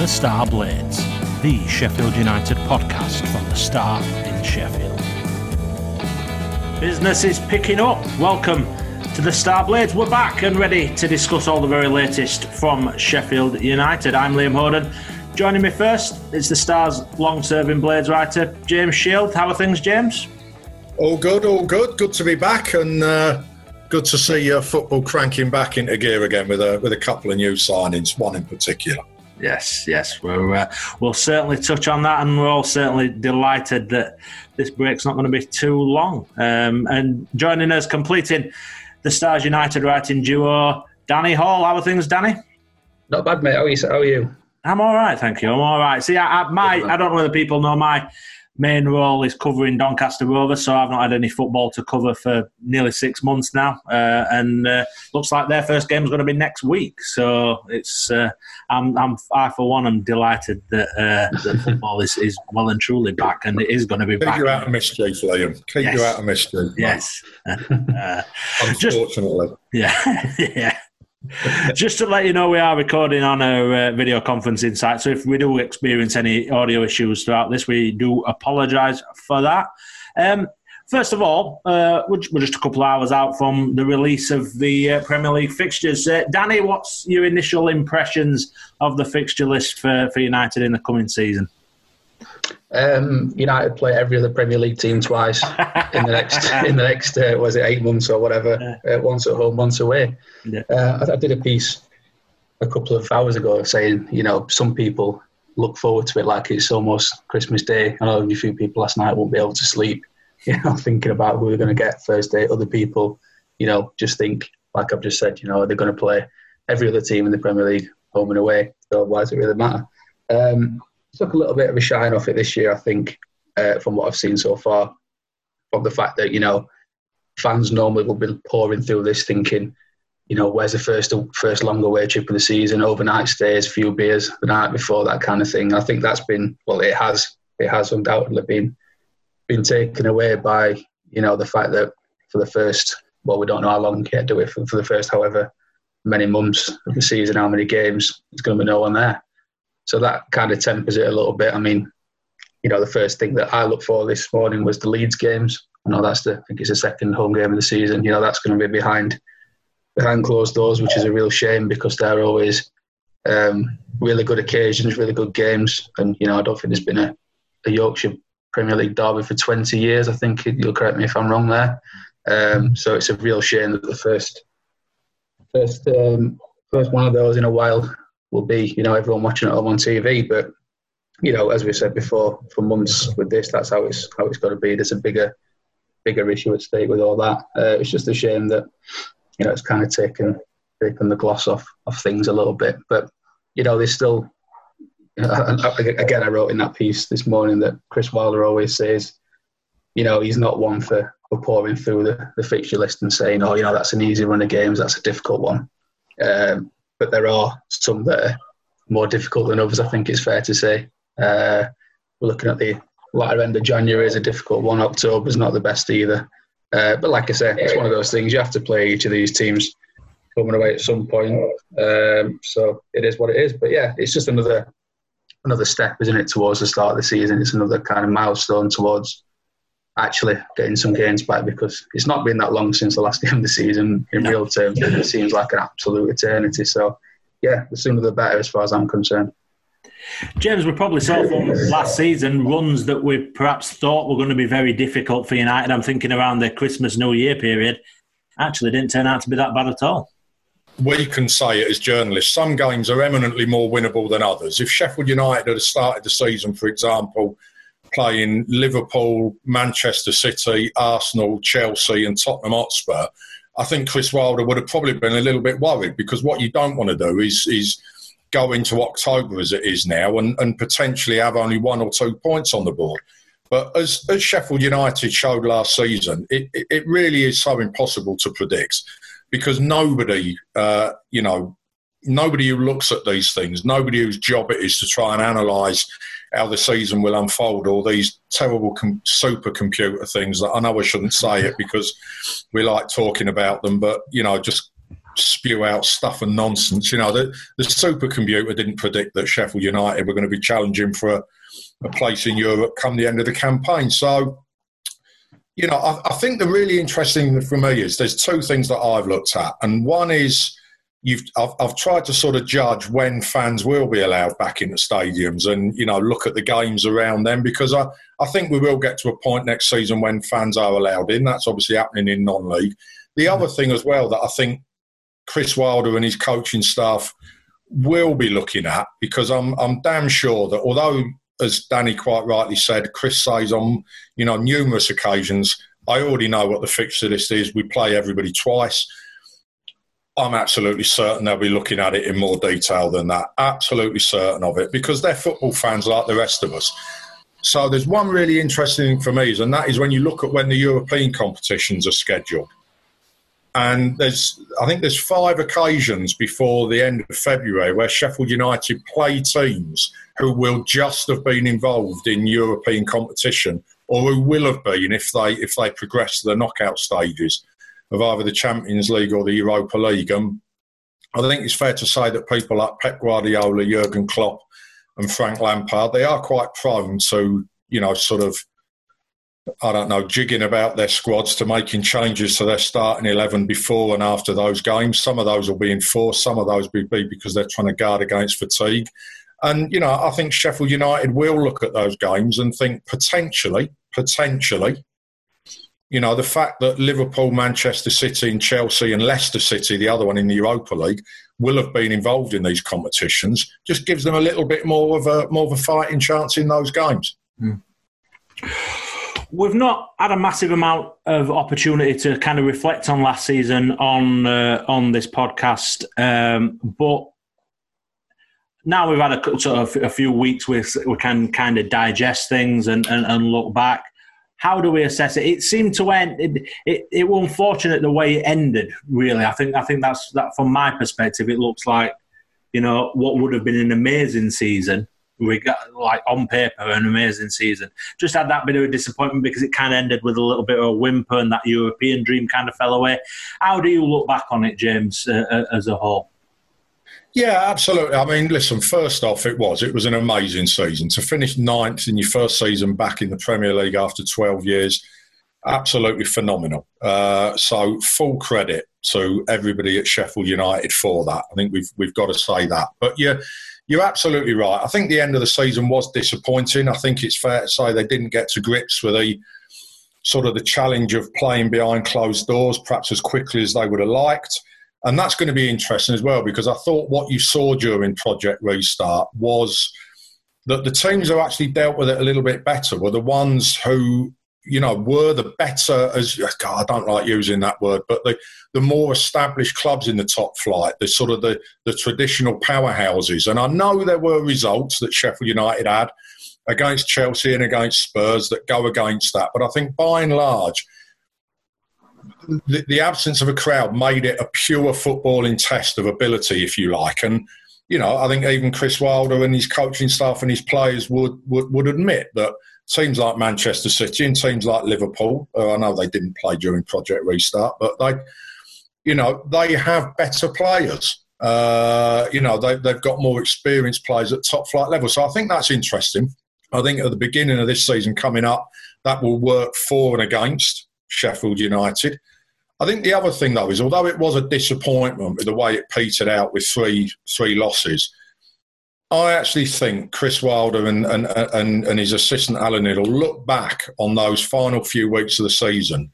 The Star Blades, the Sheffield United podcast from the Star in Sheffield. Business is picking up. Welcome to the Star Blades. We're back and ready to discuss all the very latest from Sheffield United. I'm Liam Hoden. Joining me first is the Star's long serving Blades writer, James Shield. How are things, James? All good, all good. Good to be back and uh, good to see uh, football cranking back into gear again with a, with a couple of new signings, one in particular. Yes, yes, we're, uh, we'll certainly touch on that, and we're all certainly delighted that this break's not going to be too long. Um, and joining us, completing the Stars United writing duo, Danny Hall. How are things, Danny? Not bad, mate. How are you? How are you? I'm all right, thank you. I'm all right. See, I, I, my, I don't know whether people know my main role is covering Doncaster Rovers, so I've not had any football to cover for nearly six months now, uh, and uh, looks like their first game is going to be next week. So it's uh, I'm, I'm I for one I'm delighted that uh, that football is, is well and truly back, and it is going to be Keep back. you out of mischief, Liam. Keep Yes. you out of mischief. Yes. Uh, just Unfortunately. yeah, yeah. Just to let you know, we are recording on a uh, video conferencing site. So if we do experience any audio issues throughout this, we do apologise for that. Um, first of all, uh, we're we're just a couple of hours out from the release of the uh, Premier League fixtures. Uh, Danny, what's your initial impressions of the fixture list for, for United in the coming season? Um, United play every other Premier League team twice in the next in the next uh, was it eight months or whatever? Uh, once at home, once away. Yeah. Uh, I, I did a piece a couple of hours ago saying you know some people look forward to it like it's almost Christmas Day. I know a few people last night won't be able to sleep, you know, thinking about who we're going to get first day. Other people, you know, just think like I've just said, you know, they're going to play every other team in the Premier League home and away. So why does it really matter? Um, took a little bit of a shine off it this year, I think, uh, from what I've seen so far. From the fact that you know, fans normally will be pouring through this thinking, you know, where's the first first long away trip of the season, overnight stays, few beers the night before, that kind of thing. I think that's been well, it has it has undoubtedly been been taken away by you know the fact that for the first well, we don't know how long yet, do we? For, for the first however many months of the season, how many games, there's going to be no one there. So that kind of tempers it a little bit. I mean, you know, the first thing that I looked for this morning was the Leeds games. I know that's the, I think it's the second home game of the season. You know, that's going to be behind behind closed doors, which is a real shame because they're always um, really good occasions, really good games. And you know, I don't think there's been a, a Yorkshire Premier League derby for 20 years. I think you'll correct me if I'm wrong there. Um, so it's a real shame that the first first um, first one of those in a while will be, you know, everyone watching it home on TV. But you know, as we said before, for months with this, that's how it's how it's got to be. There's a bigger bigger issue at stake with all that. Uh, it's just a shame that you know it's kind of taken taken the gloss off of things a little bit. But you know, there's still. Again, I wrote in that piece this morning that Chris Wilder always says, you know, he's not one for, for pouring through the, the fixture list and saying, oh, you know, that's an easy run of games, that's a difficult one. Um, but there are some that are more difficult than others, I think it's fair to say. Uh, we're looking at the latter end of January is a difficult one. October is not the best either. Uh, but like I say, it's one of those things. You have to play each of these teams coming away at some point. Um, so it is what it is. But yeah, it's just another another step, isn't it, towards the start of the season? It's another kind of milestone towards actually getting some games back because it's not been that long since the last game of the season in No. real terms. It seems like an absolute eternity. So yeah, the sooner the better as far as I'm concerned. James, we probably saw from last season runs that we perhaps thought were going to be very difficult for United. I'm thinking around the Christmas New Year period. Actually, didn't turn out to be that bad at all. we can say it as journalists. Some games are eminently more winnable than others. If Sheffield United had started the season, for example, playing Liverpool, Manchester City, Arsenal, Chelsea, and Tottenham Hotspur, I think Chris Wilder would have probably been a little bit worried because what you don't want to do is is go into October as it is now and, and potentially have only one or two points on the board. But as, as Sheffield United showed last season, it, it, really is so impossible to predict because nobody, uh, you know, nobody who looks at these things, nobody whose job it is to try and analyse how the season will unfold, all these terrible com- supercomputer things that I know I shouldn't say it because we like talking about them, but you know, just spew out stuff and nonsense. You know, the, the supercomputer didn't predict that Sheffield United were going to be challenging for a, a place in Europe come the end of the campaign. So, you know, I, I, think the really interesting for me is there's two things that I've looked at, and one is you've I've, I've, tried to sort of judge when fans will be allowed back in the stadiums, and you know, look at the games around them because I I think we will get to a point next season when fans are allowed in. That's obviously happening in non-league. The mm. other thing as well that I think Chris Wilder and his coaching staff will be looking at because I'm I'm damn sure that although as Danny quite rightly said, Chris says on you know numerous occasions, I already know what the fixture list is. We play everybody twice. I'm absolutely certain they'll be looking at it in more detail than that. Absolutely certain of it because they're football fans like the rest of us. So there's one really interesting thing for me, and that is when you look at when the European competitions are scheduled and there's I think there's five occasions before the end of February where Sheffield United play teams who will just have been involved in European competition or who will have been if they if they progress to the knockout stages of either the Champions League or the Europa League. And I think it's fair to say that people like Pep Guardiola, Jurgen Klopp, and Frank Lampard they are quite prone to you know sort of I don't know, jigging about their squads to making changes to their starting 11 before and after those games. Some of those will be enforced, some of those will be because they're trying to guard against fatigue. And, you know, I think Sheffield United will look at those games and think potentially, potentially, you know, the fact that Liverpool, Manchester City, and Chelsea and Leicester City, the other one in the Europa League, will have been involved in these competitions, just gives them a little bit more of a more of a fighting chance in those games. Mm we've not had a massive amount of opportunity to kind of reflect on last season on uh, on this podcast, um, but now we've had a sort of a few weeks where we can kind of digest things and, and, and look back. How do we assess it? It seemed to end. It, it, it was unfortunate the way it ended. Really, I think I think that's that from my perspective. It looks like you know what would have been an amazing season we got like on paper an amazing season. Just had that bit of a disappointment because it kind of ended with a little bit of a whimper and that European dream kind of fell away. How do you look back on it, James, uh, uh, as a whole? Yeah, absolutely. I mean, listen, first off, it was. It was an amazing season. To finish ninth in your first season back in the Premier League after 12 years, absolutely phenomenal. Uh, so, full credit to everybody at Sheffield United for that. I think we've, we've got to say that. But yeah, you're absolutely right. I think the end of the season was disappointing. I think it's fair to say they didn't get to grips with the sort of the challenge of playing behind closed doors, perhaps as quickly as they would have liked. And that's going to be interesting as well because I thought what you saw during Project Restart was that the teams who actually dealt with it a little bit better were the ones who you know, were the better as God, I don't like using that word, but the, the more established clubs in the top flight, the sort of the, the traditional powerhouses. And I know there were results that Sheffield United had against Chelsea and against Spurs that go against that. But I think by and large, the, the absence of a crowd made it a pure footballing test of ability, if you like. And you know, I think even Chris Wilder and his coaching staff and his players would, would, would admit that teams like Manchester City and teams like Liverpool, I know they didn't play during Project Restart, but they, you know, they have better players. Uh, you know, they, they've got more experienced players at top flight level. So I think that's interesting. I think at the beginning of this season coming up, that will work for and against Sheffield United. I think the other thing though is although it was a disappointment with the way it petered out with three three losses, I actually think Chris Wilder and, and, and, and his assistant Alan Knill look back on those final few weeks of the season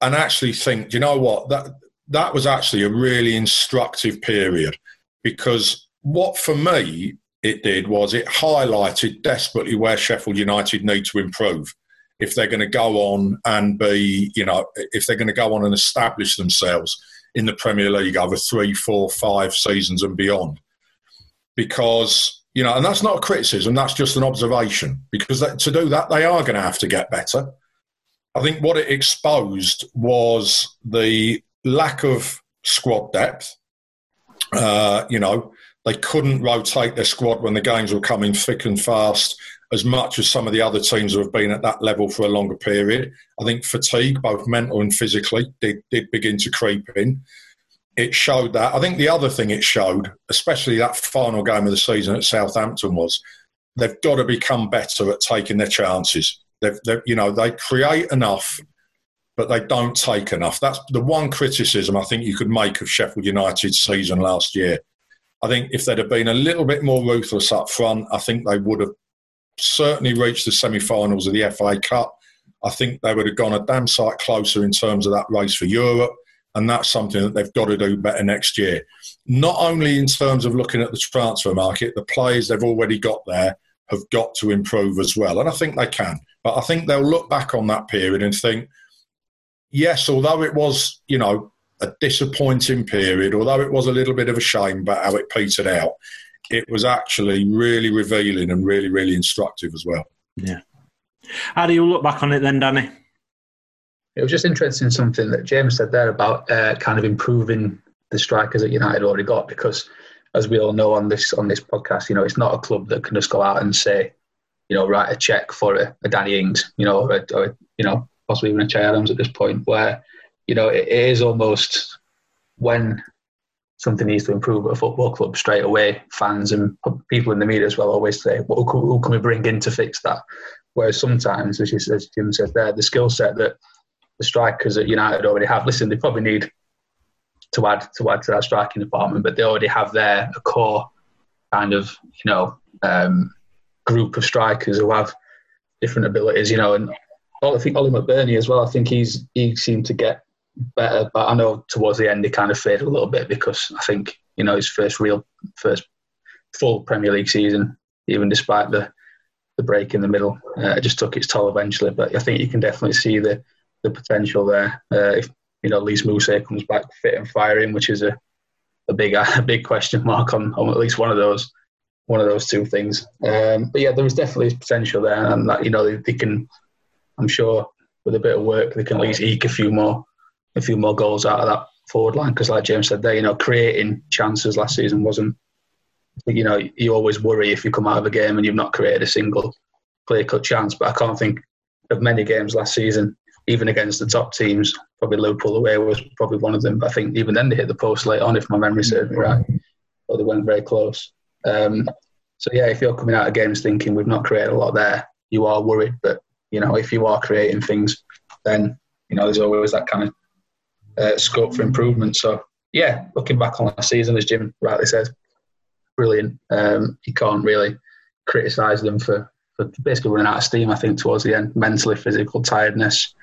and actually think, you know what, that that was actually a really instructive period because what for me it did was it highlighted desperately where Sheffield United need to improve if they're going to go on and be, you know, if they're going to go on and establish themselves in the Premier League over three, four, five seasons and beyond because you know, and that's not a criticism. That's just an observation. Because that, to do that, they are going to have to get better. I think what it exposed was the lack of squad depth. Uh, you know, they couldn't rotate their squad when the games were coming thick and fast as much as some of the other teams who have been at that level for a longer period. I think fatigue, both mental and physically, did, did begin to creep in it showed that. I think the other thing it showed, especially that final game of the season at Southampton, was they've got to become better at taking their chances. They've, they've, you know, they create enough, but they don't take enough. That's the one criticism I think you could make of Sheffield United's season last year. I think if they'd have been a little bit more ruthless up front, I think they would have certainly reached the semi-finals of the FA Cup. I think they would have gone a damn sight closer in terms of that race for Europe and that's something that they've got to do better next year. Not only in terms of looking at the transfer market, the players they've already got there have got to improve as well, and I think they can. But I think they'll look back on that period and think, yes, although it was, you know, a disappointing period, although it was a little bit of a shame about how it petered out, it was actually really revealing and really, really instructive as well. Yeah. How do you look back on it then, Danny? It was just interesting something that James said there about uh, kind of improving the strikers that United already got because, as we all know on this on this podcast, you know it's not a club that can just go out and say, you know, write a check for a, a Danny Ings, you know, or, or, you know possibly even a Che Adams at this point, where you know it, it is almost when something needs to improve at a football club straight away. Fans and people in the media as well always say, well, who, can we bring in to fix that? Whereas sometimes, as, you, as Jim said there, the skill set that the strikers at United already have. Listen, they probably need to add to add to that striking department, but they already have there a core kind of you know um, group of strikers who have different abilities. You know, and I think Oli McBurnie as well. I think he's he seemed to get better, but I know towards the end he kind of faded a little bit because I think you know his first real first full Premier League season, even despite the the break in the middle, uh, just took its toll eventually. But I think you can definitely see the the potential there. Uh, if you know Lys Mousset comes back fit and firing, which is a, a big a big question mark on, on at least one of those one of those two things. Um, but yeah, there is definitely potential there, and that you know they, they, can. I'm sure with a bit of work they can at least eke a few more a few more goals out of that forward line because, like James said, there you know creating chances last season wasn't. You know, you always worry if you come out of a game and you've not created a single clear cut chance. But I can't think of many games last season even against the top teams, probably Liverpool away was probably one of them. But I think even then they hit the post late on, if my memory serves me right, or they went very close. Um, so yeah, if you're coming out of games thinking we've not created a lot there, you are worried. But you know, if you are creating things, then you know there's always that kind of uh, scope for improvement. So yeah, looking back on last season, as Jim rightly says, brilliant. Um, you can't really criticise them for, for basically running out of steam. I think towards the end, mentally, physical tiredness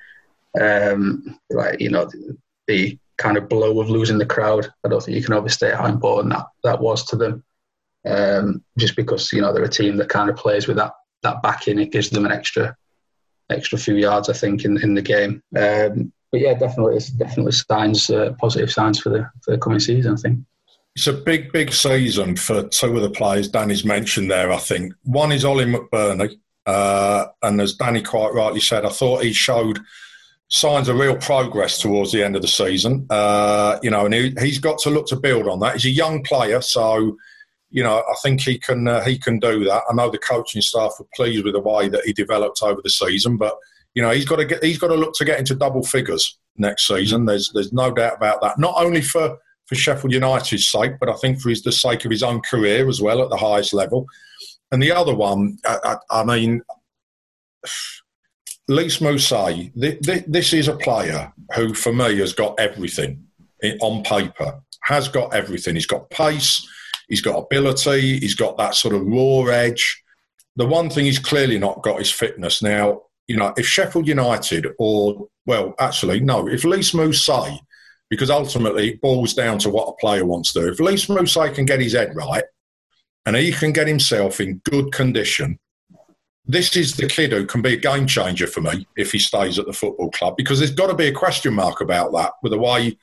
um, like you know the, the, kind of blow of losing the crowd. I don't think you can overstate how important that that was to them. Um, just because you know they're a team that kind of plays with that that backing, it gives them an extra extra few yards, I think, in, in the game. Um, but yeah, definitely, it's definitely signs, uh, positive signs for the for the coming season. I think. It's a big, big season for two of the players Danny's mentioned there. I think one is Oli McBurnie, uh, and as Danny quite rightly said, I thought he showed signs of real progress towards the end of the season. Uh, you know, and he, has got to look to build on that. He's a young player, so you know I think he can uh, he can do that. I know the coaching staff were pleased with the way that he developed over the season, but you know he's got to get he's got to look to get into double figures next season. Mm-hmm. There's there's no doubt about that. Not only for for Sheffield United's sake, but I think for his, the sake of his own career as well at the highest level. And the other one, I, I, I mean Lys Mousset, this is a player who, for me, has got everything on paper. Has got everything. He's got pace. He's got ability. He's got that sort of raw edge. The one thing he's clearly not got is fitness. Now, you know, if Sheffield United or, well, actually, no, if Lys Mousset, because ultimately it boils down to what a player wants to do. If Lys Mousset can get his head right and he can get himself in good condition this is the kid who can be a game changer for me if he stays at the football club because there's got to be a question mark about that with the way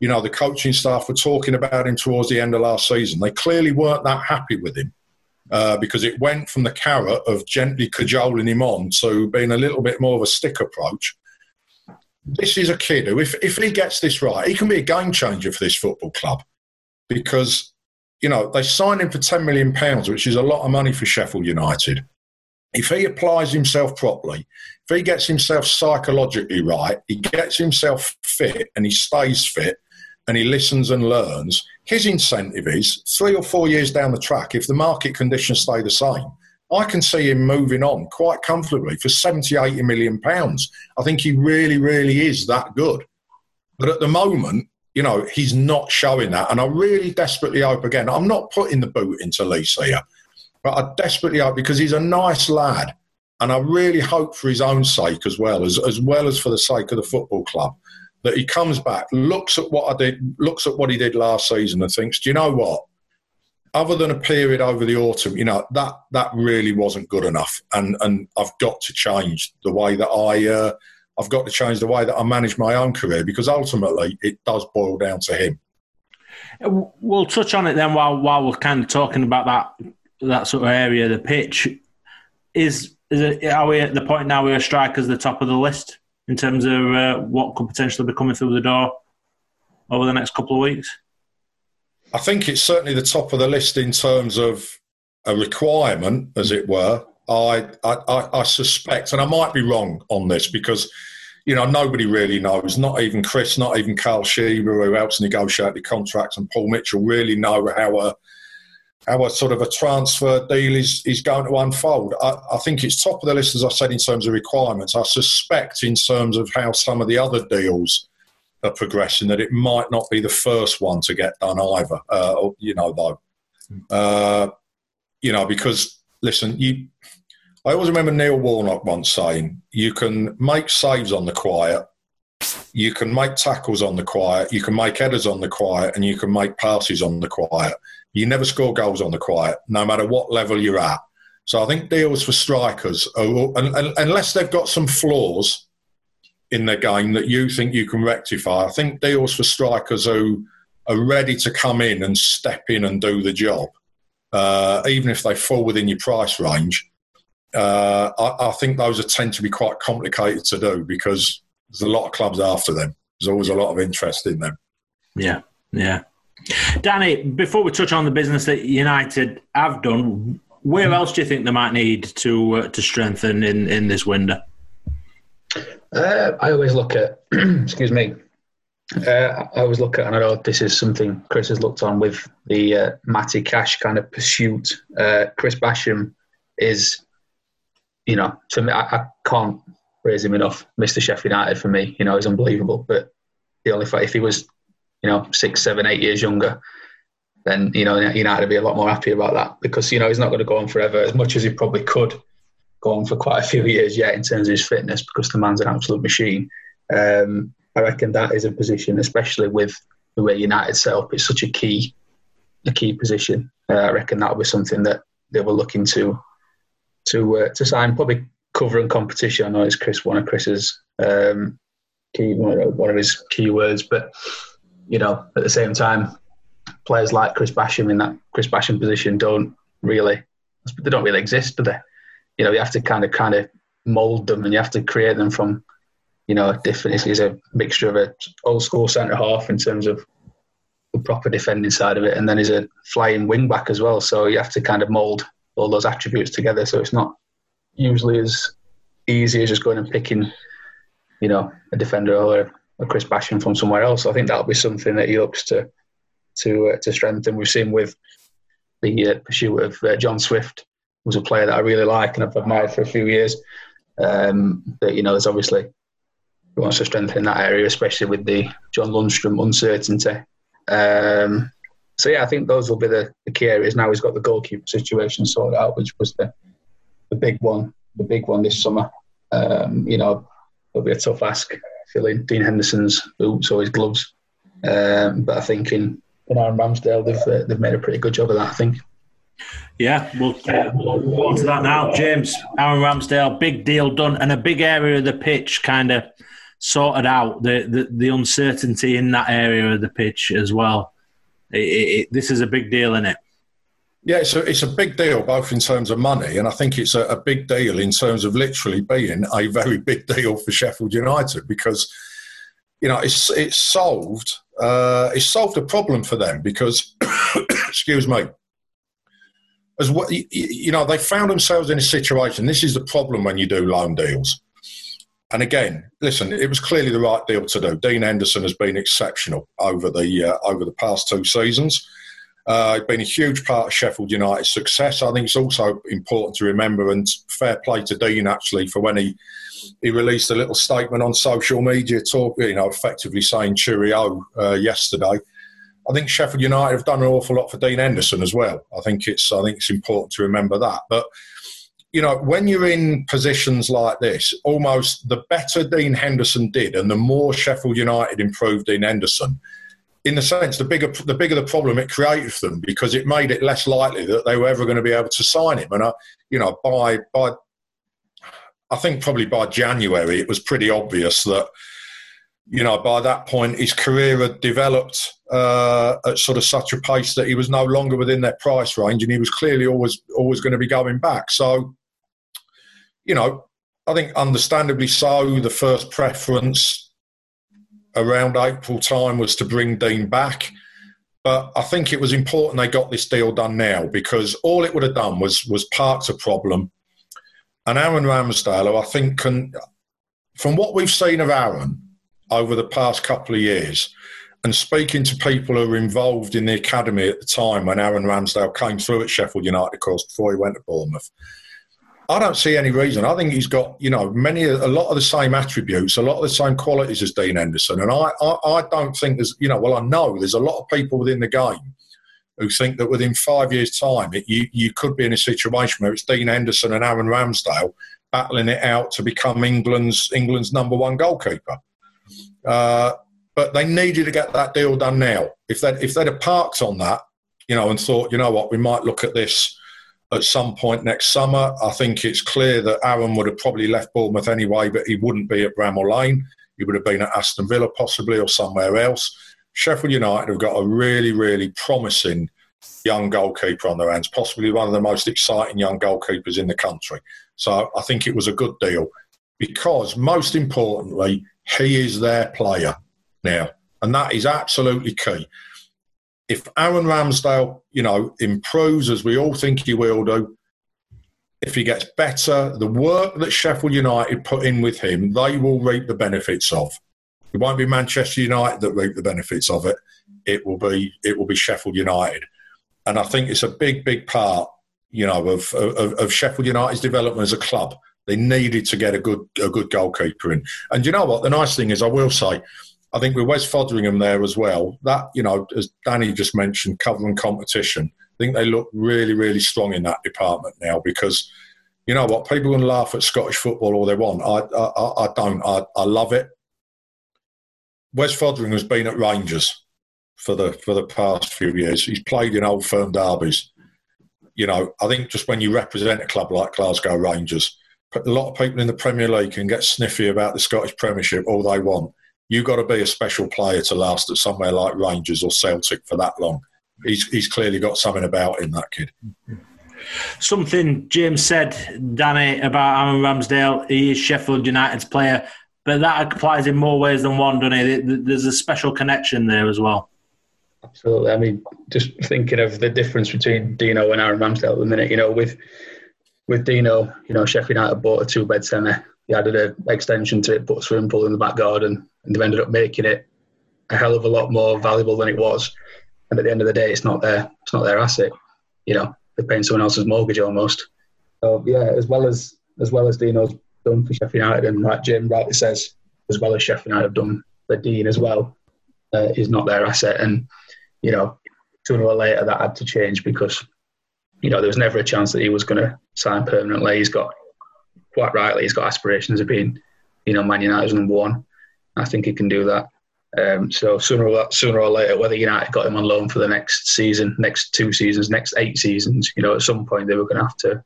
you know the coaching staff were talking about him towards the end of last season they clearly weren't that happy with him uh, because it went from the carrot of gently cajoling him on to being a little bit more of a stick approach. This is a kid who if, if he gets this right he can be a game changer for this football club because you know they signed him for 10 million pounds which is a lot of money for sheffield united. If he applies himself properly, if he gets himself psychologically right, he gets himself fit and he stays fit, and he listens and learns, his incentive is three or four years down the track, if the market conditions stay the same, I can see him moving on quite comfortably for 70, 80 million pounds. I think he really, really is that good. But at the moment, you know, he's not showing that. And I really desperately hope again, I'm not putting the boot into Lys here, but I desperately hope because he's a nice lad. And I really hope for his own sake as well, as, as well as for the sake of the football club, that he comes back, looks at what I did, looks at what he did last season, and thinks, do you know what? Other than a period over the autumn, you know that that really wasn't good enough, and and I've got to change the way that I. Uh, I've got to change the way that I manage my own career because ultimately it does boil down to him. We'll touch on it then while while we're kind of talking about that that sort of area of the pitch. Is is it, are we at the point now where strikers are the top of the list? In terms of uh, what could potentially be coming through the door over the next couple of weeks? I think it's certainly the top of the list in terms of a requirement, as it were. I, I, I suspect, and I might be wrong on this because, you know, nobody really knows. Not even Chris, not even Carl Shieber, who helps negotiate the contracts, and Paul Mitchell really know how a how a sort of a transfer deal is, is going to unfold. I, I, think it's top of the list, as I said, in terms of requirements. I suspect, in terms of how some of the other deals are progressing, that it might not be the first one to get done either. Uh, you know, though, uh, you know, because listen, you. I always remember Neil Warnock once saying, "You can make saves on the quiet, you can make tackles on the quiet, you can make headers on the quiet, and you can make passes on the quiet." You never score goals on the quiet, no matter what level you're at. So I think deals for strikers, are, unless they've got some flaws in their game that you think you can rectify, I think deals for strikers who are ready to come in and step in and do the job, uh, even if they fall within your price range. Uh, I, I, think those tend to be quite complicated to do because there's a lot of clubs after them. There's always a lot of interest in them. Yeah, yeah. Danny, before we touch on the business that United have done, where else do you think they might need to uh, to strengthen in, in this window? Uh, I always look at, excuse me, uh, I always look at, and I know this is something Chris has looked on with the uh, Matty Cash kind of pursuit. Uh, Chris Basham is, you know, to me, I, I, can't praise him enough. Mr. Sheffield United for me, you know, is unbelievable. But the only if he was you know, six, seven, eight years younger, then you know United would be a lot more happy about that because you know he's not going to go on forever as much as he probably could go on for quite a few years yet in terms of his fitness because the man's an absolute machine. Um, I reckon that is a position, especially with the way United set up, it's such a key, a key position. Uh, I reckon that will be something that they were looking to to uh, to sign, probably covering competition. I know it's Chris one of Chris's um, key one of his key words, but you know, at the same time, players like Chris Basham in that Chris Basham position don't really they don't really exist, do they? You know, you have to kind of kind of mold them and you have to create them from, you know, different. It's a mixture of a old school centre half in terms of the proper defending side of it, and then he's a flying wing back as well. So you have to kind of mold all those attributes together. So it's not usually as easy as just going and picking, you know, a defender or Chris Basham from somewhere else. I think that'll be something that he looks to to uh, to strengthen. We've seen with the uh, pursuit of uh, John Swift, was a player that I really like and I've admired for a few years. Um, but you know, there's obviously he wants to strengthen that area, especially with the John Lundstram uncertainty. Um, so yeah, I think those will be the, the, key areas. Now he's got the goalkeeper situation sorted out, which was the the big one, the big one this summer. Um, you know, it'll be a tough ask filling Dean Henderson's boots or his gloves. Um, but I think in, in Aaron Ramsdale, they've, uh, they've made a pretty good job of that, I think. Yeah, we'll, uh, go on to that now. James, Aaron Ramsdale, big deal done, and a big area of the pitch kind of sorted out. The, the, the uncertainty in that area of the pitch as well. It, it, this is a big deal, isn't it? Yeah, it's a, it's a big deal, both in terms of money, and I think it's a, a, big deal in terms of literally being a very big deal for Sheffield United because, you know, it's it's solved uh, it's solved a problem for them because, excuse me, as what you know, they found themselves in a situation. This is the problem when you do loan deals. and again, listen, it was clearly the right deal to do. Dean Henderson has been exceptional over the uh, over the past two seasons. Uh, been a huge part of Sheffield United's success. I think it's also important to remember, and fair play to Dean actually for when he he released a little statement on social media, talk you know, effectively saying cheerio uh, yesterday. I think Sheffield United have done an awful lot for Dean Henderson as well. I think it's I think it's important to remember that, but you know, when you're in positions like this, almost the better Dean Henderson did and the more Sheffield United improved Dean Henderson, in the sense, the bigger the bigger the problem it created for them because it made it less likely that they were ever going to be able to sign him. And, I, you know, by, by, I think probably by January, it was pretty obvious that, you know, by that point, his career had developed uh, at sort of such a pace that he was no longer within that price range, and he was clearly always always going to be going back. So you know, I think understandably so, the first preference around April time was to bring Dean back. But I think it was important they got this deal done now because all it would have done was was parked a problem. And Aaron Ramsdale, I think, can, from what we've seen of Aaron over the past couple of years, and speaking to people who were involved in the academy at the time when Aaron Ramsdale came through at Sheffield United, of course, before he went to Bournemouth, I don't see any reason. I think he's got, you know, many, a lot of the same attributes, a lot of the same qualities as Dean Henderson. And I, I, I don't think there's, you know, well, I know there's a lot of people within the game who think that within five years' time, it, you, you could be in a situation where it's Dean Henderson and Aaron Ramsdale battling it out to become England's England's number one goalkeeper. Uh, but they needed to get that deal done now. If they if they'd have parked on that, you know, and thought, you know what, we might look at this at some point next summer. I think it's clear that Aaron would have probably left Bournemouth anyway, but he wouldn't be at Bramall Lane. He would have been at Aston Villa possibly or somewhere else. Sheffield United have got a really, really promising young goalkeeper on their hands, possibly one of the most exciting young goalkeepers in the country. So I think it was a good deal because, most importantly, he is their player now. And that is absolutely key if Aaron Ramsdale, you know, improves as we all think he will do, if he gets better, the work that Sheffield United put in with him, they will reap the benefits of. It won't be Manchester United that reap the benefits of it. It will be it will be Sheffield United, and I think it's a big big part, you know, of of, of Sheffield United's development as a club. They needed to get a good a good goalkeeper in, and you know what? The nice thing is, I will say, I think with Wes Foderingham there as well, that, you know, as Danny just mentioned, covering competition, I think they look really, really strong in that department now because, you know what, people can laugh at Scottish football all they want. I, I, I don't. I, I love it. Wes Foderingham has been at Rangers for the for the past few years. He's played in old firm derbies. You know, I think just when you represent a club like Glasgow Rangers, a lot of people in the Premier League can get sniffy about the Scottish Premiership all they want you've got to be a special player to last at somewhere like Rangers or Celtic for that long. He's, he's clearly got something about him, that kid. Something James said, Danny, about Aaron Ramsdale. He is Sheffield United's player, but that applies in more ways than one, doesn't it? There's a special connection there as well. Absolutely. I mean, just thinking of the difference between Dino and Aaron Ramsdale at the minute, you know, with with Dino, you know, Sheffield United bought a two bed semi. Added an extension to it, put a swimming pool in the back garden, and they've ended up making it a hell of a lot more valuable than it was. And at the end of the day, it's not their it's not their asset. You know, they're paying someone else's mortgage almost. So yeah, as well as as well as Dino's done for Sheffield United, and like Jim rightly says, as well as Sheffield United have done for Dean as well, uh, is not their asset. And you know, sooner or later that had to change because you know there was never a chance that he was going to sign permanently. He's got quite rightly, he's got aspirations of being, you know, Man United's number one. I think he can do that. Um, so sooner or sooner or later, whether United got him on loan for the next season, next two seasons, next eight seasons, you know, at some point they were going to have to,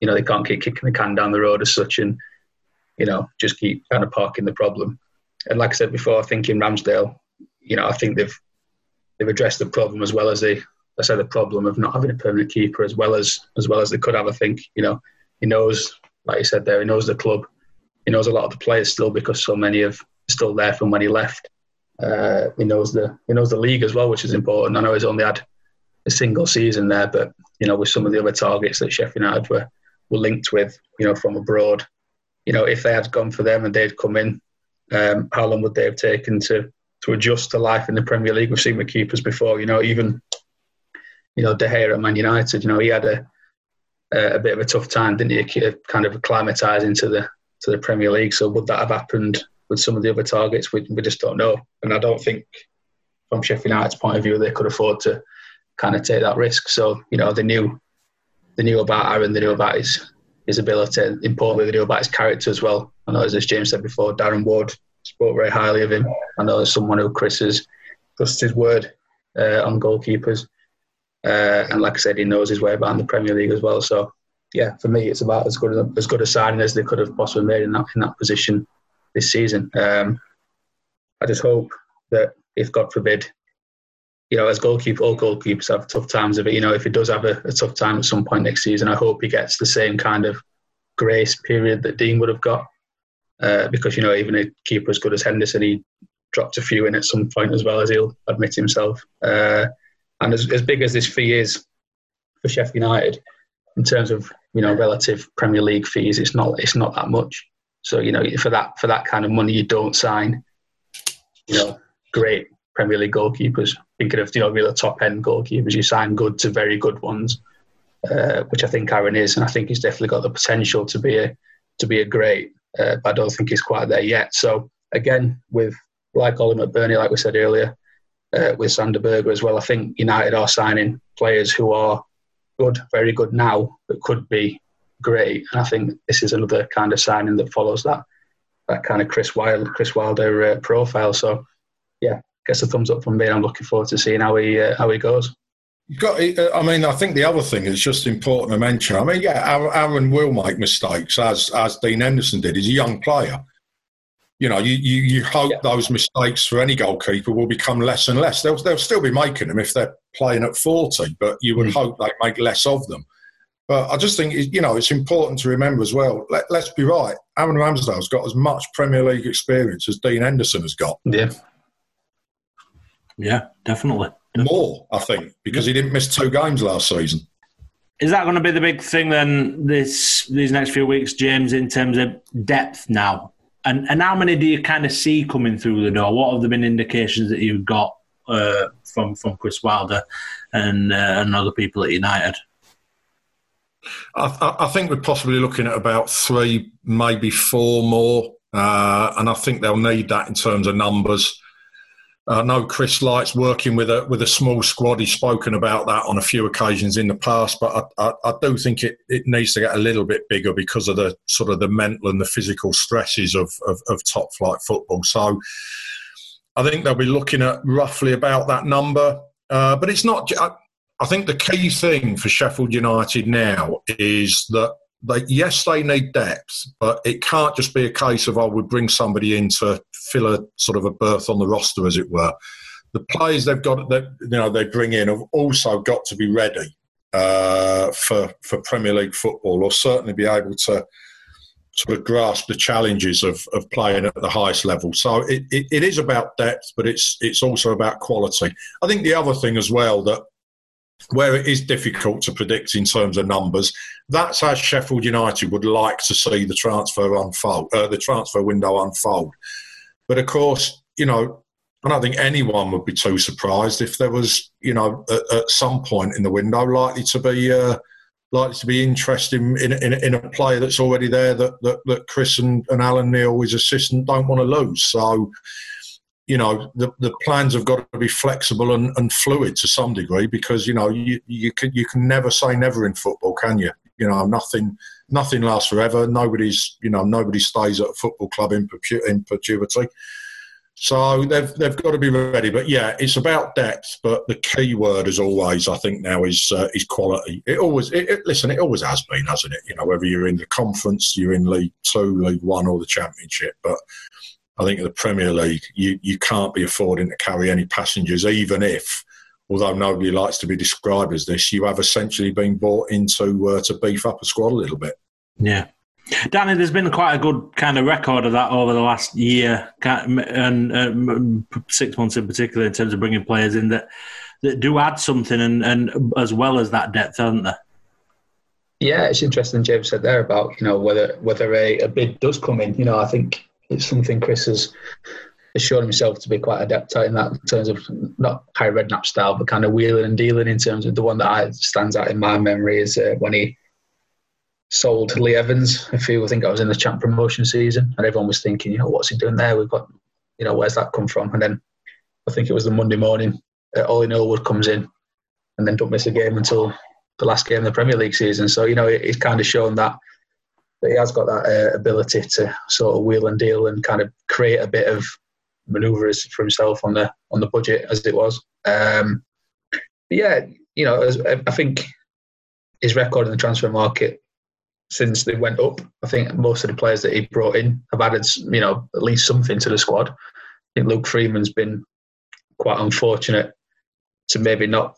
you know, they can't keep kicking the can down the road as such, and you know, just keep kind of parking the problem. And like I said before, I think in Ramsdale, you know, I think they've they've addressed the problem as well as they, I said, the problem of not having a permanent keeper as well as as well as they could have. I think you know, he knows, like you said there, he knows the club, he knows a lot of the players still because so many have still there from when he left. Uh, he knows the he knows the league as well, which is important. I know he's only had a single season there, but you know, with some of the other targets that Sheffield United were were linked with, you know, from abroad, you know, if they had gone for them and they'd come in, um, how long would they have taken to to adjust to life in the Premier League? We've seen with keepers before. You know, even you know De Gea at Man United. You know, he had a a bit of a tough time, didn't he? Kind of acclimatise into the to the Premier League. So would that have happened with some of the other targets? We, we just don't know. And I don't think, from Sheffield United's point of view, they could afford to kind of take that risk. So you know, they knew they knew about Aaron, they knew about his his ability. Importantly, they knew about his character as well. I know, as James said before, Darren Ward spoke very highly of him. I know as someone who Chris has trusted his word uh, on goalkeepers. Uh, and like I said, he knows his way about in the Premier League as well. So, yeah, for me, it's about as good a, as good a signing as they could have possibly made in that in that position this season. Um, I just hope that if God forbid, you know, as goalkeeper, all goalkeepers have tough times of it. You know, if he does have a, a tough time at some point next season, I hope he gets the same kind of grace period that Dean would have got. Uh, because you know, even a keeper as good as Henderson, he dropped a few in at some point as well as he'll admit himself. Uh, and as, as big as this fee is for Sheffield United, in terms of you know relative Premier League fees, it's not it's not that much. So you know for that for that kind of money, you don't sign you know great Premier League goalkeepers. Thinking of you know really top end goalkeepers, you sign good to very good ones, uh, which I think Aaron is, and I think he's definitely got the potential to be a to be a great. Uh, but I don't think he's quite there yet. So again, with like Oli McBurnie, like we said earlier, uh, with Sander Berge as well. I think United are signing players who are good, very good now, but could be great. And I think this is another kind of signing that follows that that kind of Chris Wilder, Chris Wilder uh, profile. So, yeah, gets a thumbs up from me. I'm looking forward to seeing how he uh, how he goes. Got, uh, I mean, I think the other thing is just important to mention. I mean, yeah, Aaron will make mistakes as as Dean Henderson did. He's a young player, you know, you, you, you hope yeah. those mistakes for any goalkeeper will become less and less. They'll, they'll still be making them if they're playing at 40, but you would mm. hope they make less of them. But I just think, you know, it's important to remember as well, let, us be right, Aaron Ramsdale's got as much Premier League experience as Dean Henderson has got. Yeah. Yeah, definitely. More, I think, because he didn't miss two games last season. Is that going to be the big thing then this these next few weeks, James, in terms of depth now? And and how many do you kind of see coming through the door? What have there been indications that you've got uh, from from Chris Wilder and uh, and other people at United? I, I, think we're possibly looking at about three, maybe four more, uh, and I think they'll need that in terms of numbers. I know Chris likes working with a with a small squad. He's spoken about that on a few occasions in the past, but I, I, I, do think it, it needs to get a little bit bigger because of the sort of the mental and the physical stresses of, of, of top flight football. So I think they'll be looking at roughly about that number. Uh, but it's not. I, I think the key thing for Sheffield United now is that they, yes, they need depth, but it can't just be a case of, oh, we bring somebody in to fill a sort of a berth on the roster, as it were. The players they've got, that you know, they bring in have also got to be ready uh, for for Premier League football, or certainly be able to sort of grasp the challenges of, of playing at the highest level. So it, it, it is about depth, but it's it's also about quality. I think the other thing as well that where it is difficult to predict in terms of numbers, that's how Sheffield United would like to see the transfer unfold, uh, the transfer window unfold. But of course, you know, I don't think anyone would be too surprised if there was, you know, at, at some point in the window likely to be uh, likely to be interested in, in, in, a player that's already there that, that, that Chris and, and Alan Knill, his assistant, don't want to lose. So you know the, the plans have got to be flexible and, and fluid to some degree because you know you, you can you can never say never in football can you? You know nothing nothing lasts forever. Nobody's you know nobody stays at a football club in, perpetuity. So they've they've got to be ready. But yeah it's about depth but the key word as always I think now is uh, is quality. It always it, it, listen it always has been hasn't it? You know whether you're in the conference you're in league 2 league 1 or the championship but I think in the Premier League, you, you can't be affording to carry any passengers, even if, although nobody likes to be described as this, you have essentially been bought into uh, to beef up a squad a little bit. Yeah. Danny, there's been quite a good kind of record of that over the last year and um, six months in particular in terms of bringing players in that that do add something and, and as well as that depth, aren't there? Yeah, it's interesting. James said there about you know whether whether a, a bid does come in. You know, I think it's something Chris has, has shown himself to be quite adept at in that in terms of not Harry Redknapp style, but kind of wheeling and dealing. In terms of the one that I, stands out in my memory is uh, when he sold Lee Evans. I feel I think I was in the champ promotion season, and everyone was thinking, you know, what's he doing there? We've got, you know, where's that come from? And then I think it was the Monday morning. Uh, Ollie Norwood comes in, and then don't miss a game until the last game of the Premier League season. So you know, he's kind of shown that that he has got that uh, ability to sort of wheel and deal and kind of create a bit of manoeuvres for himself on the on the budget as it was. Um, yeah, you know, as, I think his record in the transfer market since they went up, I think most of the players that he brought in have added, you know, at least something to the squad. I think Luke Freeman's been quite unfortunate to maybe not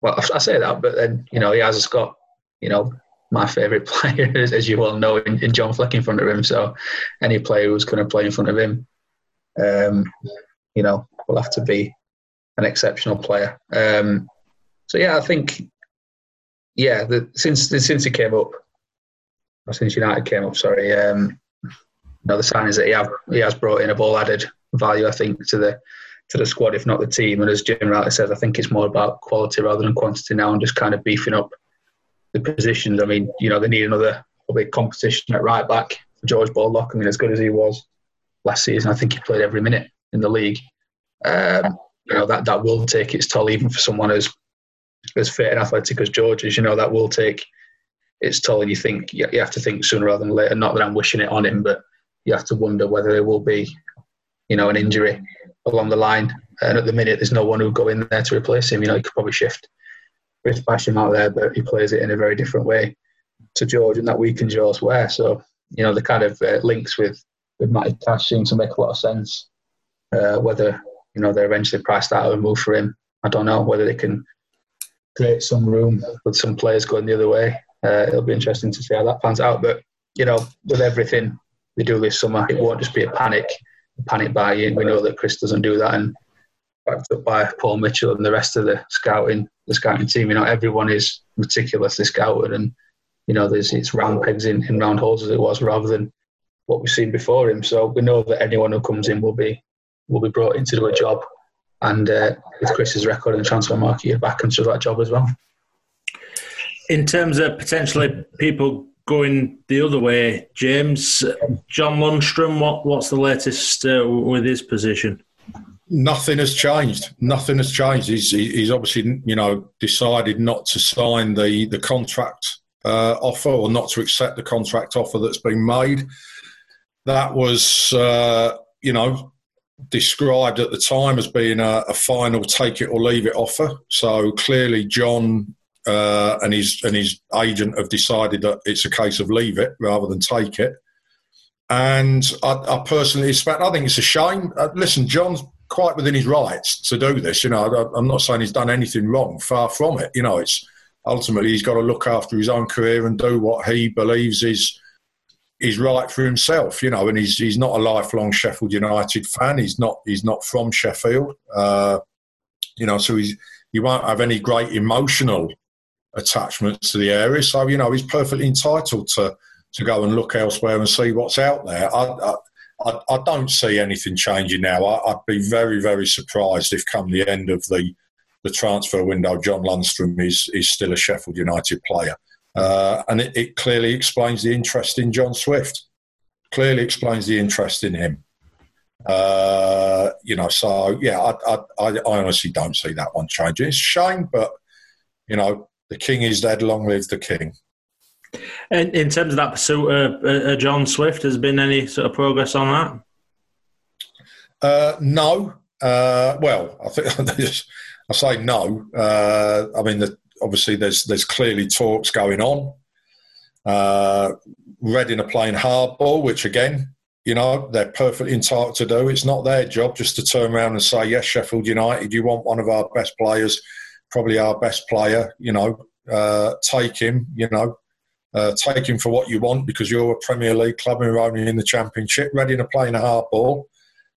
well, I say that, but then you know he has got you know my favourite player, as you well know, in, in, John Fleck in front of him. So any player who's going to play in front of him, um, you know, will have to be an exceptional player. Um, so yeah, I think yeah, the, since since he came up, or since United came up, sorry, um, you know, the sign is that he have he has brought in a ball added value, I think, to the to the squad, if not the team. And as Jim rightly says, I think it's more about quality rather than quantity now, and just kind of beefing up the positions. I mean, you know, they need another big competition at right back for George Baldock. I mean, as good as he was last season, I think he played every minute in the league. Um, you know, that that will take its toll, even for someone as as fit and athletic as George is. You know, that will take its toll, and you think you have to think sooner rather than later. Not that I'm wishing it on him, but you have to wonder whether there will be, you know, an injury along the line. And at the minute, there's no one who'll go in there to replace him. You know, he could probably shift Chris Basham out there, but he plays it in a very different way to George, and that weakens yours where. So, you know, the kind of uh, links with, with Matty Cash seem to make a lot of sense. Uh, whether, you know, they're eventually priced out and move for him, I don't know. Whether they can create some room with some players going the other way. Uh, it'll be interesting to see how that pans out. But, you know, with everything they do this summer, it won't just be a panic panic buying. We know that Chris doesn't do that, and backed up by Paul Mitchell and the rest of the scouting the scouting team. You know, everyone is meticulously scouted, and you know, there's it's round pegs in, in round holes as it was, rather than what we've seen before him. So we know that anyone who comes in will be will be brought in to do a job, and uh, with Chris's record in the transfer market, you're back into that job as well. In terms of potentially people going the other way, James. John Lundstram, what, what's the latest uh, with his position? Nothing has changed. Nothing has changed. He's, he's obviously, you know, decided not to sign the the contract uh, offer or not to accept the contract offer that's been made. That was, uh, you know, described at the time as being a, a, final take it or leave it offer. So clearly, John uh, and his and his agent have decided that it's a case of leave it rather than take it. And I, I personally expect. I think it's a shame. Uh, listen, John's quite within his rights to do this. You know, I'm not saying he's done anything wrong. Far from it. You know, it's ultimately he's got to look after his own career and do what he believes is is right for himself. You know, and he's he's not a lifelong Sheffield United fan. He's not he's not from Sheffield. Uh, you know, so he's he won't have any great emotional attachments to the area. So you know he's perfectly entitled to to go and look elsewhere and see what's out there. I I, I don't see anything changing now. I, would be very very surprised if come the end of the the transfer window, John Lundstram is is still a Sheffield United player, uh, and it, it clearly explains the interest in John Swift. Clearly explains the interest in him. Uh, you know, so yeah, I, I, I, honestly don't see that one changing. It's a shame, but you know, the king is dead. Long live the king. And in terms of that pursuit of uh, uh, John Swift, has been any sort of progress on that? Uh, no. Uh, well, I think I say no. Uh, I mean, the, obviously, there's there's clearly talks going on. Uh, Reading are playing hardball, which again, you know, they're perfectly entitled to do. It's not their job just to turn around and say, "Yes, Sheffield United, you want one of our best players." probably our best player. You know, uh, take him. You know, uh, take him for what you want because you're a Premier League club and you're only in the Championship. Reading to playing a hard ball.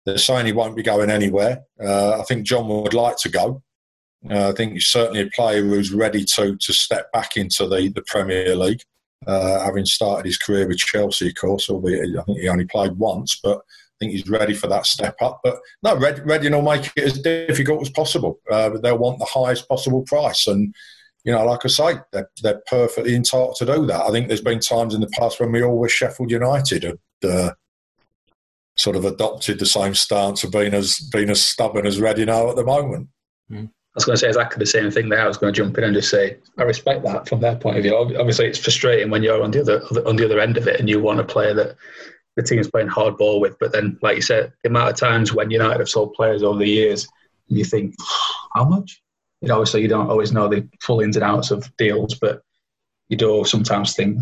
They're saying he won't be going anywhere. Uh, I think John would like to go. Uh, I think he's certainly a player who's ready to to step back into the, the Premier League, uh, having started his career with Chelsea, of course. Albeit I think he only played once, but I think he's ready for that step up. But no, Reading will make it as difficult as possible. Uh, they'll want the highest possible price, and you know, like I say, they're, they're, perfectly entitled to do that. I think there's been times in the past when we all were Sheffield United had uh, sort of adopted the same stance of being as being as stubborn as Reading are at the moment. Mm. I was going to say exactly the same thing there. I was going to jump in and just say I respect that from their point of view. Obviously, it's frustrating when you're on the other on the other end of it and you want a player that the team's playing hardball with. But then, like you said, the amount of times when United have sold players over the years, you think, how much? You know, obviously you don't always know the full ins and outs of deals, but you do sometimes think,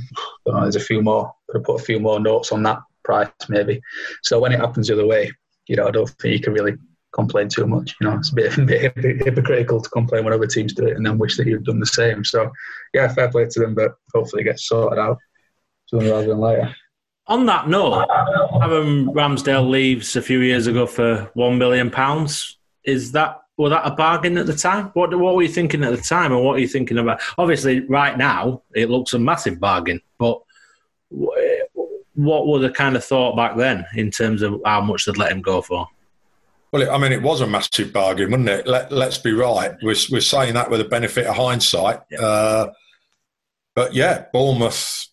know, there's a few more, could have put a few more notes on that price maybe. So when it happens the other way, you know, I don't think you can really complain too much. You know, it's a bit, a bit hypocritical to complain when other teams do it and then wish that you'd done the same. So, yeah, fair play to them, but hopefully it gets sorted out sooner rather than later. On that note, Aaron Ramsdale leaves a few years ago for one million pounds. Is that was that a bargain at the time? What what were you thinking at the time, and what are you thinking about? Obviously, right now it looks a massive bargain, but what were the kind of thought back then in terms of how much they'd let him go for? Well, I mean, it was a massive bargain, wasn't it? Let, us be right. We're, we're saying that with the benefit of hindsight. Yeah. Uh, but yeah, Bournemouth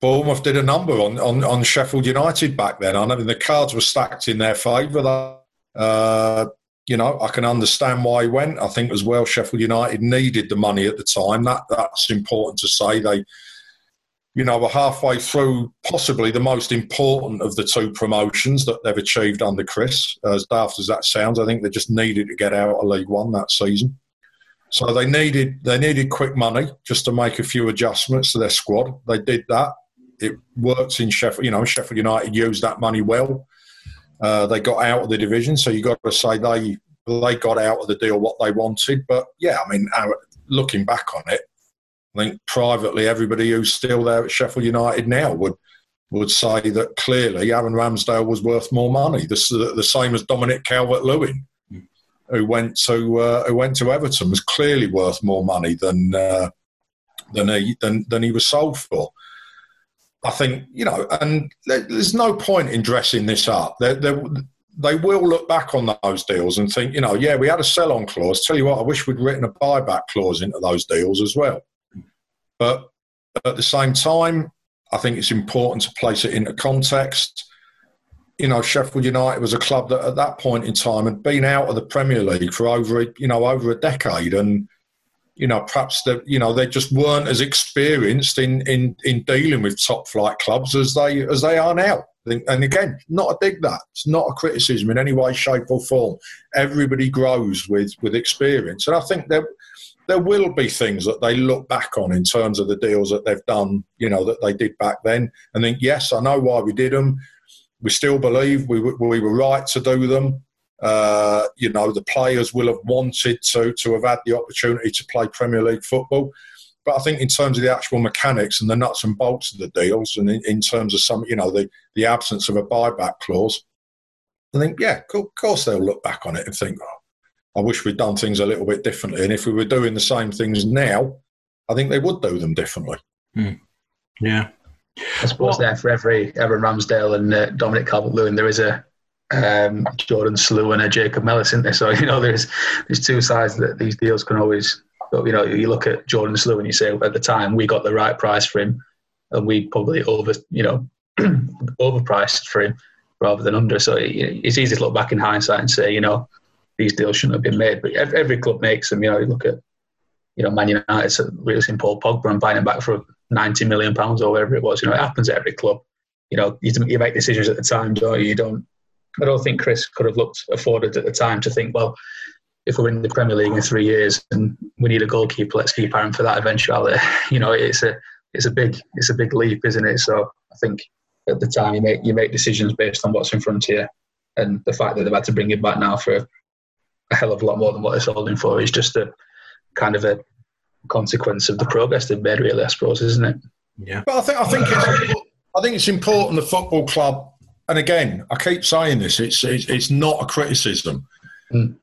Bournemouth did a number on, on, on Sheffield United back then. I mean, the cards were stacked in their favour. Uh, you know, I can understand why he went. I think as well, Sheffield United needed the money at the time. That that's important to say. They you know, we're halfway through possibly the most important of the two promotions that they've achieved under Chris. As daft as that sounds, I think they just needed to get out of League One that season. So they needed they needed quick money just to make a few adjustments to their squad. They did that. It worked in Sheffield. You know, Sheffield United used that money well. Uh, they got out of the division, so you got to say they they got out of the deal what they wanted. But yeah, I mean, looking back on it, I think privately, everybody who's still there at Sheffield United now would would say that clearly Aaron Ramsdale was worth more money. The, the same as Dominic Calvert-Lewin, who went to uh, who went to Everton, was clearly worth more money than uh, than he than, than he was sold for. I think you know, and there's no point in dressing this up. They're, they're, they will look back on those deals and think, you know, yeah, we had a sell-on clause. Tell you what, I wish we'd written a buyback clause into those deals as well. But at the same time, I think it's important to place it into context. You know, Sheffield United was a club that at that point in time had been out of the Premier League for over, you know, over a decade, and you know, perhaps that you know they just weren't as experienced in in in dealing with top flight clubs as they as they are now. And again, not a dig that. It's not a criticism in any way, shape, or form. Everybody grows with with experience, and I think that there will be things that they look back on in terms of the deals that they've done, you know, that they did back then, and think, yes, I know why we did them. We still believe we, we were right to do them. Uh, you know, the players will have wanted to to have had the opportunity to play Premier League football. But I think in terms of the actual mechanics and the nuts and bolts of the deals, and in, in terms of some, you know, the, the absence of a buyback clause, I think, yeah, of course they'll look back on it and think, oh, I wish we'd done things a little bit differently. And if we were doing the same things now, I think they would do them differently. Mm. Yeah. I suppose well, there for every Aaron Ramsdale and uh, Dominic Calvert-Lewin, there is a um, Jordan Slew and a Jacob Mellis, isn't there? So you know, there's there's two sides that these deals can always. You know, you look at Jordan Slew and you say at the time we got the right price for him, and we probably over you know overpriced for him rather than under. So it's easy to look back in hindsight and say, you know, these deals shouldn't have been made. But every, club makes them. You know, you look at you know Man United releasing Paul Pogba and buying him back for ninety million pounds or whatever it was. You know, it happens at every club. You know, you, you make decisions at the time, don't you? You don't. I don't think Chris could have looked afforded at the time to think, well, if we're in the Premier League in three years and we need a goalkeeper, let's keep Aaron for that eventuality. You know, it's a it's a big it's a big leap, isn't it? So I think at the time you make you make decisions based on what's in front of you, and the fact that they've had to bring him back now for a hell of a lot more than what they're sold him for. is just a kind of a consequence of the progress they've made, really, I suppose, isn't it? Yeah. But I think I think it's, I think it's important the football club. And again, I keep saying this: it's it's, it's not a criticism. Mm.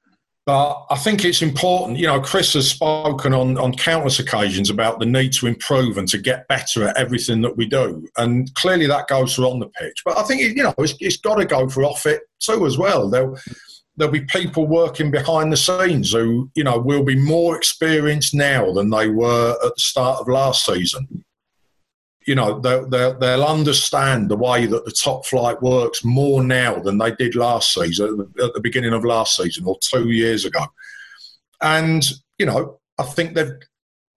But I think it's important. You know, Chris has spoken on, on countless occasions about the need to improve and to get better at everything that we do. And clearly that goes for on the pitch. But I think, you know, it's, it's got to go for off it too as well. There'll, there'll be people working behind the scenes who, you know, will be more experienced now than they were at the start of last season you know they'll, they'll, understand the way that the top flight works more now than they did last season at the beginning of last season or two years ago. And you know i think they've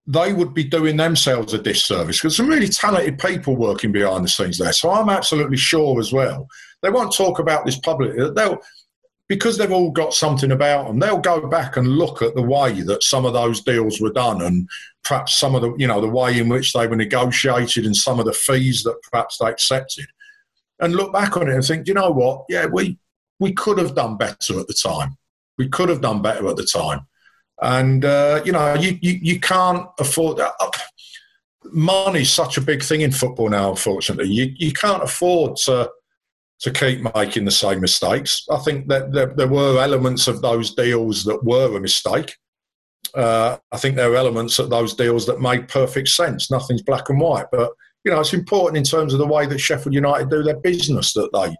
they would be doing themselves a disservice because some really talented people working behind the scenes there. So i'm absolutely sure as well they won't talk about this publicly they'll because they've all got something about them, they'll go back and look at the way that some of those deals were done and perhaps some of the, you know, the way in which they were negotiated and some of the fees that perhaps they accepted and look back on it and think, you know what? Yeah, we, we could have done better at the time. We could have done better at the time. And, uh, you know, you, you, you can't afford that. Uh, money's such a big thing in football now, unfortunately. You, you can't afford to to keep making the same mistakes. I think that there, there were elements of those deals that were a mistake. Uh, I think there are elements of those deals that made perfect sense. Nothing's black and white, but you know it's important in terms of the way that Sheffield United do their business that they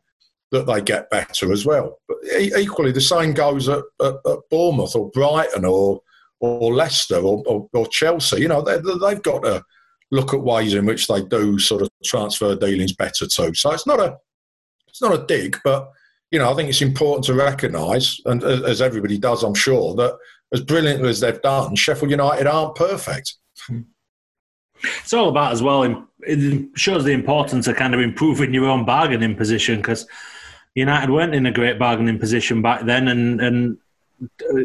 that they get better as well. But equally, the same goes at, at, at Bournemouth or Brighton or or Leicester or, or, or Chelsea. You know they, they've got to look at ways in which they do sort of transfer dealings better too. So it's not a it's not a dig, but you know, I think it's important to recognise, and as everybody does, I'm sure, that as brilliantly as they've done, Sheffield United aren't perfect. It's all about as well. It shows the importance of kind of improving your own bargaining position because United weren't in a great bargaining position back then, and and uh,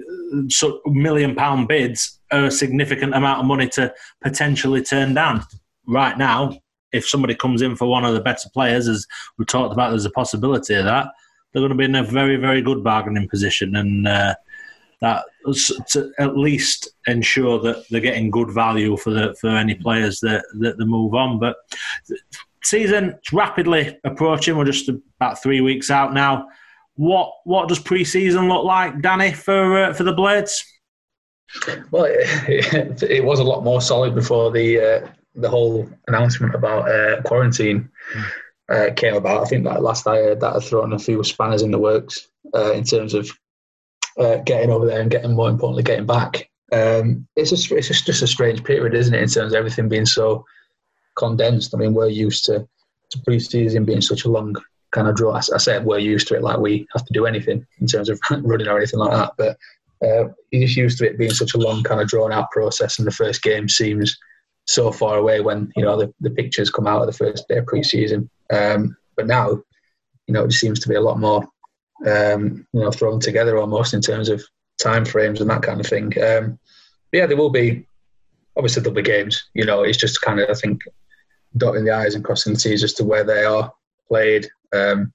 so million pound bids are a significant amount of money to potentially turn down. Right now, if somebody comes in for one of the better players, as we talked about, there's a possibility of that. They're going to be in a very, very good bargaining position, and uh, that to at least ensure that they're getting good value for the for any players that that they move on. But season rapidly approaching. We're just about three weeks out now. What what does pre-season look like, Danny, for uh, for the Blades? Well, it, it, was a lot more solid before the uh, the whole announcement about uh, quarantine mm. uh, came about, I think that last I heard that had thrown a few spanners in the works uh, in terms of uh, getting over there and getting more importantly getting back. Um, it's just it's just, just a strange period, isn't it? In terms of everything being so condensed. I mean, we're used to to pre-season being such a long kind of draw. I, I said we're used to it, like we have to do anything in terms of running or anything like that. But uh, you're just used to it being such a long kind of drawn out process, and the first game seems so far away when you know the, the pictures come out of the first day of pre-season. Um, but now, you know, it seems to be a lot more um, you know thrown together almost in terms of time frames and that kind of thing. Um, yeah, there will be obviously there'll be games. You know, it's just kind of I think dotting the i's and crossing the t's as to where they are played. Um,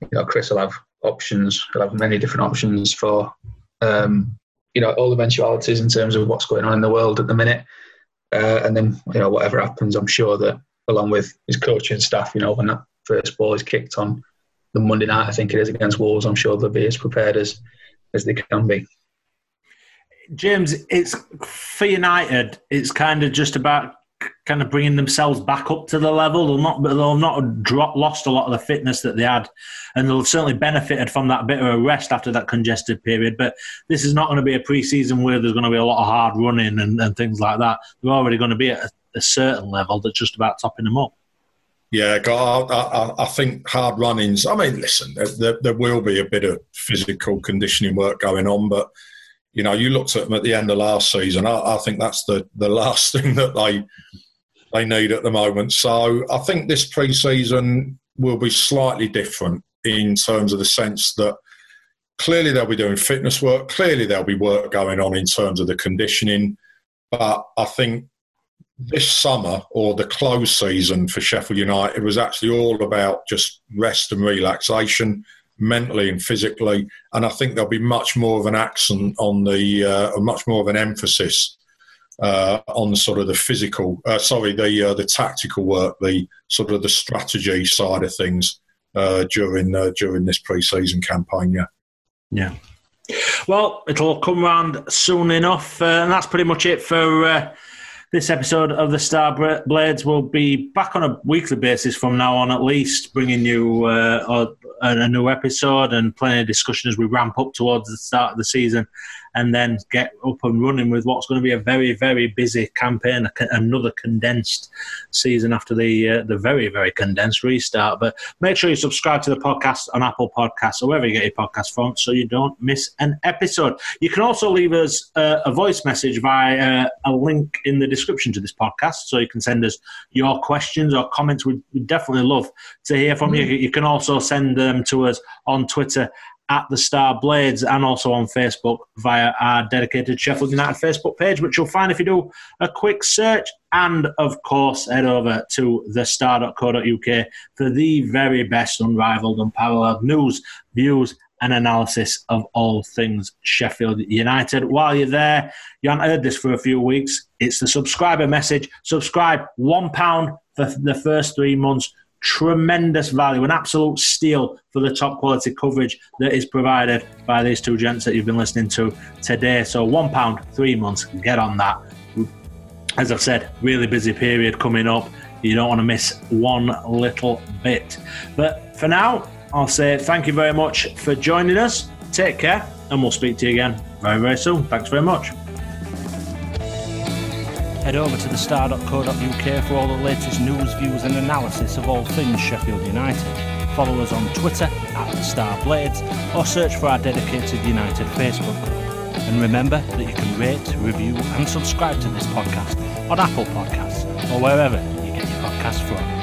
you know, Chris will have options. He'll have many different options for um, you know all eventualities in terms of what's going on in the world at the minute. Uh, and then, you know, whatever happens, I'm sure that along with his coaching staff, you know, when that first ball is kicked on the Monday night, I think it is against Wolves, I'm sure they'll be as prepared as, as they can be. James, it's for United, it's kind of just about kind of bringing themselves back up to the level. They'll not, they'll not dropped, lost a lot of the fitness that they had, and they'll certainly benefited from that bit of a rest after that congested period. But this is not going to be a pre-season where there's going to be a lot of hard running and, and things like that. They're already going to be at a, a certain level that's just about topping them up. Yeah, I, I, I, think hard runnings. I mean, listen, there, there, will be a bit of physical conditioning work going on, but you know, you looked at them at the end of last season. I, I think that's the, the last thing that they they need at the moment. So I think this pre-season will be slightly different in terms of the sense that clearly they'll be doing fitness work. Clearly there'll be work going on in terms of the conditioning. But I think this summer or the close season for Sheffield United was actually all about just rest and relaxation mentally and physically. And I think there'll be much more of an accent on the, uh, much more of an emphasis uh, on sort of the physical, uh, sorry, the uh, the tactical work, the sort of the strategy side of things uh, during uh, during this pre-season campaign. Yeah, yeah. Well, it'll come round soon enough, and that's pretty much it for this episode of the Star Blades. We'll be back on a weekly basis from now on, at least, bringing you uh, a, a new episode and plenty of discussion as we ramp up towards the start of the season and then get up and running with what's going to be a very, very busy campaign, another condensed season after the uh, the very, very condensed restart. But make sure you subscribe to the podcast on Apple Podcasts or wherever you get your podcast from so you don't miss an episode. You can also leave us uh, a voice message via uh, a link in the description to this podcast so you can send us your questions or comments. We'd, we'd definitely love to hear from mm-hmm. you. You can also send them to us on Twitter at the Star Blades and also on Facebook via our dedicated Sheffield United Facebook page, which you'll find if you do a quick search. And of course, head over to thestar.co.uk for the very best, unrivaled, unparalleled news, views, and analysis of all things Sheffield United. While you're there, you haven't heard this for a few weeks. It's the subscriber message. Subscribe £1 for the first three months tremendous value, an absolute steal for the top quality coverage that is provided by these two gents that you've been listening to today. So, one pound, three months, get on that. As I've said, really busy period coming up. You don't want to miss one little bit. But for now, I'll say thank you very much for joining us. Take care, and we'll speak to you again very, very soon. Thanks very much head over to thestar.co.uk for all the latest news, views, and analysis of all things Sheffield United. Follow us on Twitter at the Star Blades or search for our dedicated United Facebook group. And remember that you can rate, review, and subscribe to this podcast on Apple Podcasts or wherever you get your podcasts from.